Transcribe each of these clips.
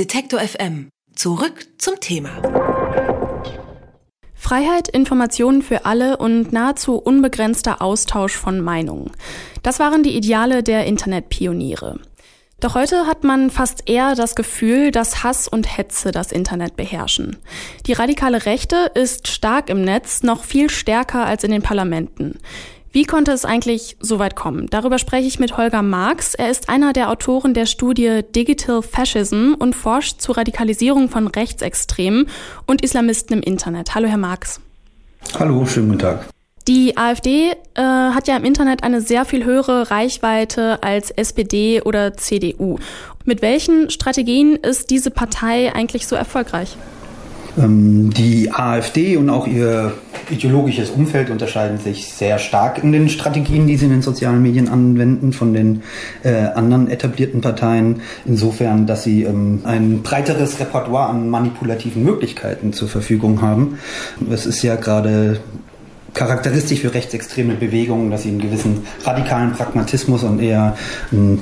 Detektor FM. Zurück zum Thema. Freiheit, Informationen für alle und nahezu unbegrenzter Austausch von Meinungen. Das waren die Ideale der Internetpioniere. Doch heute hat man fast eher das Gefühl, dass Hass und Hetze das Internet beherrschen. Die radikale Rechte ist stark im Netz, noch viel stärker als in den Parlamenten. Wie konnte es eigentlich so weit kommen? Darüber spreche ich mit Holger Marx. Er ist einer der Autoren der Studie Digital Fascism und forscht zur Radikalisierung von Rechtsextremen und Islamisten im Internet. Hallo, Herr Marx. Hallo, schönen guten Tag. Die AfD äh, hat ja im Internet eine sehr viel höhere Reichweite als SPD oder CDU. Mit welchen Strategien ist diese Partei eigentlich so erfolgreich? Ähm, die AfD und auch ihr ideologisches Umfeld unterscheiden sich sehr stark in den Strategien, die sie in den sozialen Medien anwenden, von den äh, anderen etablierten Parteien. Insofern, dass sie ähm, ein breiteres Repertoire an manipulativen Möglichkeiten zur Verfügung haben. Es ist ja gerade charakteristisch für rechtsextreme Bewegungen, dass sie einen gewissen radikalen Pragmatismus und eher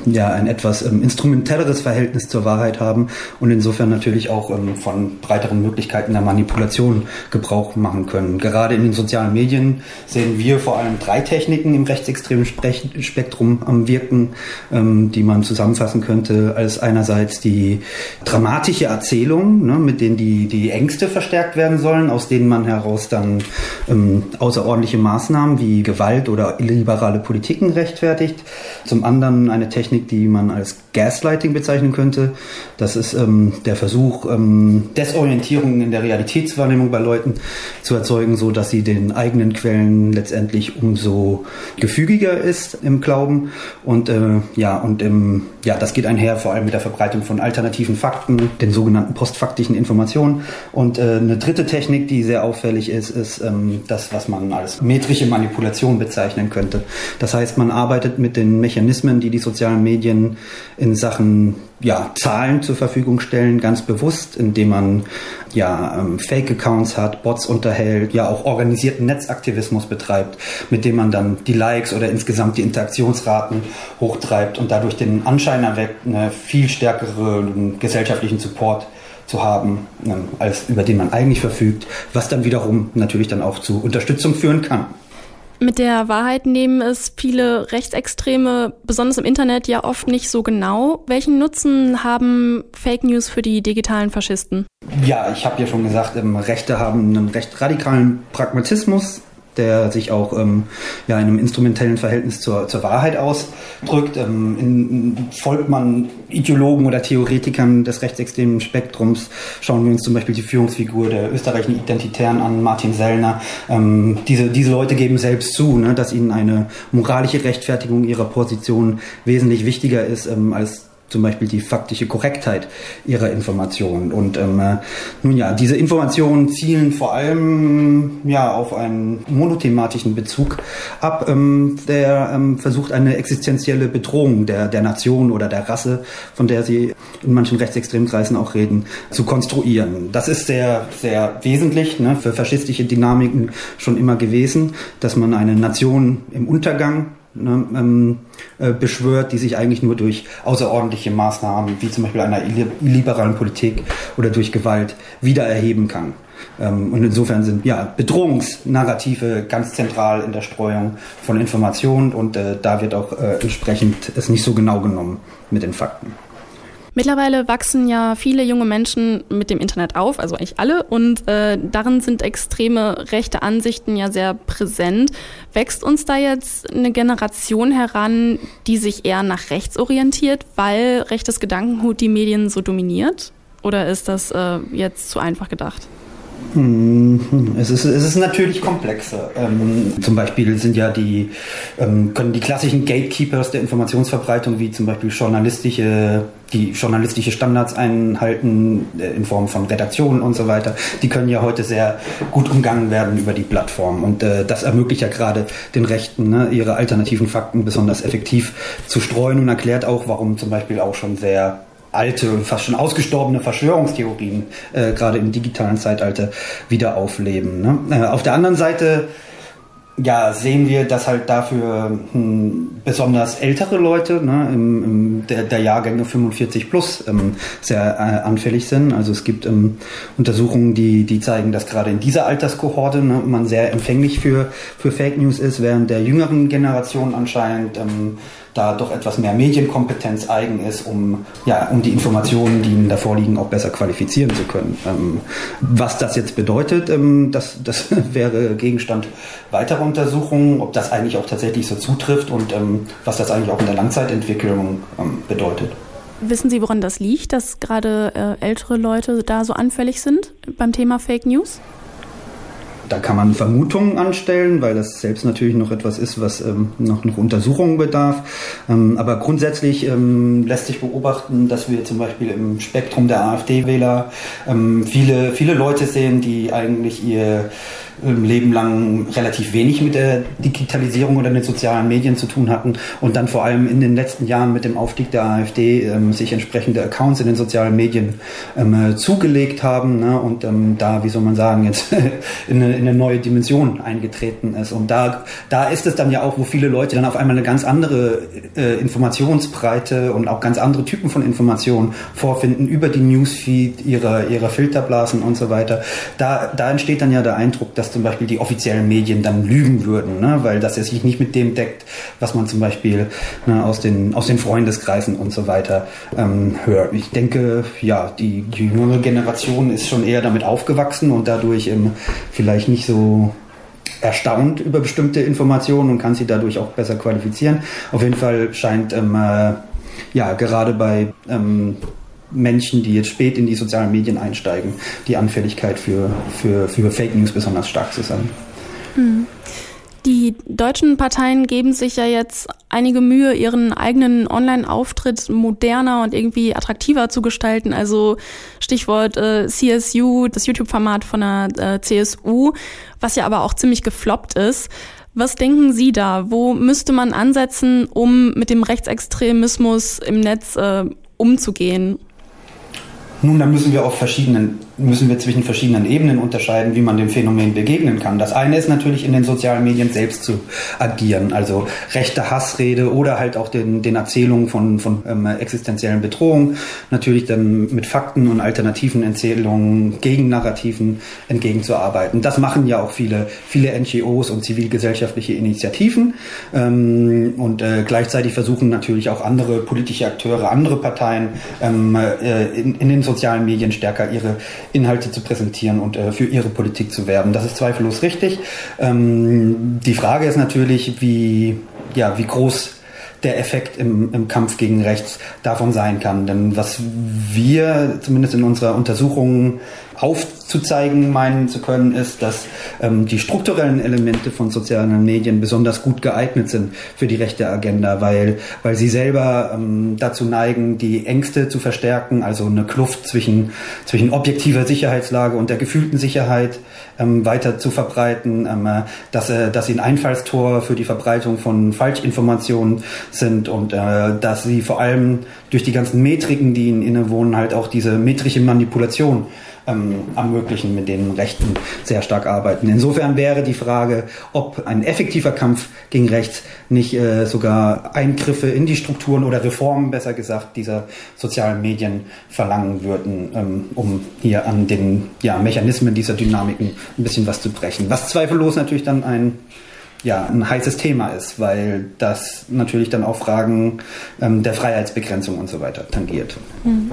ja, ein etwas ähm, instrumentelleres Verhältnis zur Wahrheit haben und insofern natürlich auch ähm, von breiteren Möglichkeiten der Manipulation Gebrauch machen können. Gerade in den sozialen Medien sehen wir vor allem drei Techniken im rechtsextremen Spektrum am Wirken, ähm, die man zusammenfassen könnte als einerseits die dramatische Erzählung, ne, mit denen die, die Ängste verstärkt werden sollen, aus denen man heraus dann ähm, außer außerordentliche Maßnahmen wie Gewalt oder illiberale Politiken rechtfertigt. Zum anderen eine Technik, die man als Gaslighting bezeichnen könnte. Das ist ähm, der Versuch, ähm, Desorientierung in der Realitätswahrnehmung bei Leuten zu erzeugen, so dass sie den eigenen Quellen letztendlich umso gefügiger ist im Glauben. Und äh, ja, und im, ja, das geht einher vor allem mit der Verbreitung von alternativen Fakten, den sogenannten postfaktischen Informationen. Und äh, eine dritte Technik, die sehr auffällig ist, ist ähm, das, was man als metrische Manipulation bezeichnen könnte. Das heißt, man arbeitet mit den Mechanismen, die die sozialen Medien in Sachen ja, Zahlen zur Verfügung stellen, ganz bewusst, indem man ja ähm, Fake-Accounts hat, Bots unterhält, ja auch organisierten Netzaktivismus betreibt, mit dem man dann die Likes oder insgesamt die Interaktionsraten hochtreibt und dadurch den Anschein erweckt, eine viel stärkeren gesellschaftlichen Support zu haben, ähm, als über den man eigentlich verfügt, was dann wiederum natürlich dann auch zu Unterstützung führen kann. Mit der Wahrheit nehmen es viele Rechtsextreme, besonders im Internet, ja oft nicht so genau. Welchen Nutzen haben Fake News für die digitalen Faschisten? Ja, ich habe ja schon gesagt, ähm, Rechte haben einen recht radikalen Pragmatismus der sich auch ähm, ja, in einem instrumentellen Verhältnis zur, zur Wahrheit ausdrückt. Ähm, in, folgt man Ideologen oder Theoretikern des rechtsextremen Spektrums, schauen wir uns zum Beispiel die Führungsfigur der österreichischen Identitären an, Martin Sellner. Ähm, diese, diese Leute geben selbst zu, ne, dass ihnen eine moralische Rechtfertigung ihrer Position wesentlich wichtiger ist ähm, als zum Beispiel die faktische Korrektheit ihrer Informationen. Und ähm, äh, nun ja, diese Informationen zielen vor allem ja auf einen monothematischen Bezug ab, ähm, der ähm, versucht eine existenzielle Bedrohung der, der Nation oder der Rasse, von der sie in manchen rechtsextremen Kreisen auch reden, zu konstruieren. Das ist sehr, sehr wesentlich ne, für faschistische Dynamiken schon immer gewesen, dass man eine Nation im Untergang ne, ähm, äh, beschwört, die sich eigentlich nur durch außerordentliche Maßnahmen, wie zum Beispiel einer illiberalen Politik oder durch Gewalt, wieder erheben kann. Ähm, und insofern sind ja Bedrohungsnarrative ganz zentral in der Streuung von Informationen und äh, da wird auch äh, entsprechend es nicht so genau genommen mit den Fakten. Mittlerweile wachsen ja viele junge Menschen mit dem Internet auf, also eigentlich alle, und äh, darin sind extreme rechte Ansichten ja sehr präsent. Wächst uns da jetzt eine Generation heran, die sich eher nach rechts orientiert, weil rechtes Gedankenhut die Medien so dominiert? Oder ist das äh, jetzt zu einfach gedacht? Es ist, es ist natürlich komplexer. Ähm, zum Beispiel sind ja die, ähm, können die klassischen Gatekeepers der Informationsverbreitung, wie zum Beispiel journalistische, die journalistische Standards einhalten, äh, in Form von Redaktionen und so weiter, die können ja heute sehr gut umgangen werden über die Plattform. Und äh, das ermöglicht ja gerade den Rechten, ne, ihre alternativen Fakten besonders effektiv zu streuen und erklärt auch, warum zum Beispiel auch schon sehr alte fast schon ausgestorbene Verschwörungstheorien äh, gerade im digitalen Zeitalter wieder aufleben. Ne? Äh, auf der anderen Seite ja, sehen wir, dass halt dafür hm, besonders ältere Leute ne, im, im der, der, Jahrgänge 45 plus ähm, sehr äh, anfällig sind. Also es gibt ähm, Untersuchungen, die, die zeigen, dass gerade in dieser Alterskohorte ne, man sehr empfänglich für, für Fake News ist, während der jüngeren Generation anscheinend ähm, da doch etwas mehr Medienkompetenz eigen ist, um, ja, um die Informationen, die ihnen da vorliegen, auch besser qualifizieren zu können. Ähm, was das jetzt bedeutet, ähm, das, das wäre Gegenstand weiterer Untersuchungen, ob das eigentlich auch tatsächlich so zutrifft und ähm, was das eigentlich auch in der Langzeitentwicklung ähm, bedeutet. Wissen Sie, woran das liegt, dass gerade äh, ältere Leute da so anfällig sind beim Thema Fake News? Da kann man Vermutungen anstellen, weil das selbst natürlich noch etwas ist, was ähm, noch, noch Untersuchungen bedarf. Ähm, aber grundsätzlich ähm, lässt sich beobachten, dass wir zum Beispiel im Spektrum der AfD-Wähler ähm, viele, viele Leute sehen, die eigentlich ihr Leben lang relativ wenig mit der Digitalisierung oder den sozialen Medien zu tun hatten und dann vor allem in den letzten Jahren mit dem Aufstieg der AfD ähm, sich entsprechende Accounts in den sozialen Medien ähm, zugelegt haben ne, und ähm, da, wie soll man sagen, jetzt in eine, in eine, neue Dimension eingetreten ist. Und da, da ist es dann ja auch, wo viele Leute dann auf einmal eine ganz andere äh, Informationsbreite und auch ganz andere Typen von Informationen vorfinden über die Newsfeed ihrer, ihrer Filterblasen und so weiter. Da, da entsteht dann ja der Eindruck, dass dass zum Beispiel die offiziellen Medien dann lügen würden, ne? weil das sich nicht mit dem deckt, was man zum Beispiel ne, aus, den, aus den Freundeskreisen und so weiter ähm, hört. Ich denke, ja, die, die jüngere Generation ist schon eher damit aufgewachsen und dadurch ähm, vielleicht nicht so erstaunt über bestimmte Informationen und kann sie dadurch auch besser qualifizieren. Auf jeden Fall scheint ähm, äh, ja gerade bei ähm, Menschen, die jetzt spät in die sozialen Medien einsteigen, die Anfälligkeit für, für, für Fake News besonders stark zu sein. Hm. Die deutschen Parteien geben sich ja jetzt einige Mühe, ihren eigenen Online-Auftritt moderner und irgendwie attraktiver zu gestalten. Also Stichwort äh, CSU, das YouTube-Format von der äh, CSU, was ja aber auch ziemlich gefloppt ist. Was denken Sie da? Wo müsste man ansetzen, um mit dem Rechtsextremismus im Netz äh, umzugehen? Nun, da müssen wir auf verschiedenen müssen wir zwischen verschiedenen Ebenen unterscheiden, wie man dem Phänomen begegnen kann. Das eine ist natürlich in den sozialen Medien selbst zu agieren, also rechte Hassrede oder halt auch den, den Erzählungen von, von ähm, existenziellen Bedrohungen, natürlich dann mit Fakten und alternativen Erzählungen, Gegennarrativen entgegenzuarbeiten. Das machen ja auch viele, viele NGOs und zivilgesellschaftliche Initiativen ähm, und äh, gleichzeitig versuchen natürlich auch andere politische Akteure, andere Parteien ähm, äh, in, in den sozialen Medien stärker ihre Inhalte zu präsentieren und äh, für ihre Politik zu werben. Das ist zweifellos richtig. Ähm, die Frage ist natürlich, wie, ja, wie groß der Effekt im, im Kampf gegen rechts davon sein kann. Denn was wir zumindest in unserer Untersuchung aufzuzeigen meinen zu können, ist, dass ähm, die strukturellen Elemente von sozialen Medien besonders gut geeignet sind für die rechte Agenda, weil, weil sie selber ähm, dazu neigen, die Ängste zu verstärken, also eine Kluft zwischen, zwischen objektiver Sicherheitslage und der gefühlten Sicherheit ähm, weiter zu verbreiten, ähm, äh, dass, äh, dass sie ein Einfallstor für die Verbreitung von Falschinformationen sind und äh, dass sie vor allem durch die ganzen Metriken, die ihnen innewohnen, halt auch diese metrische Manipulation ähm, ermöglichen, mit denen Rechten sehr stark arbeiten. Insofern wäre die Frage, ob ein effektiver Kampf gegen Rechts nicht äh, sogar Eingriffe in die Strukturen oder Reformen, besser gesagt, dieser sozialen Medien verlangen würden, ähm, um hier an den ja, Mechanismen dieser Dynamiken ein bisschen was zu brechen. Was zweifellos natürlich dann ein ja, ein heißes Thema ist, weil das natürlich dann auch Fragen ähm, der Freiheitsbegrenzung und so weiter tangiert. Mhm.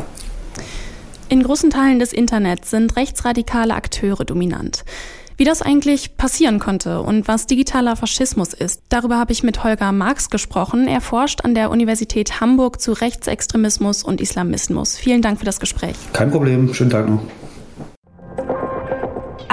In großen Teilen des Internets sind rechtsradikale Akteure dominant. Wie das eigentlich passieren konnte und was digitaler Faschismus ist, darüber habe ich mit Holger Marx gesprochen. Er forscht an der Universität Hamburg zu Rechtsextremismus und Islamismus. Vielen Dank für das Gespräch. Kein Problem, schönen Tag noch.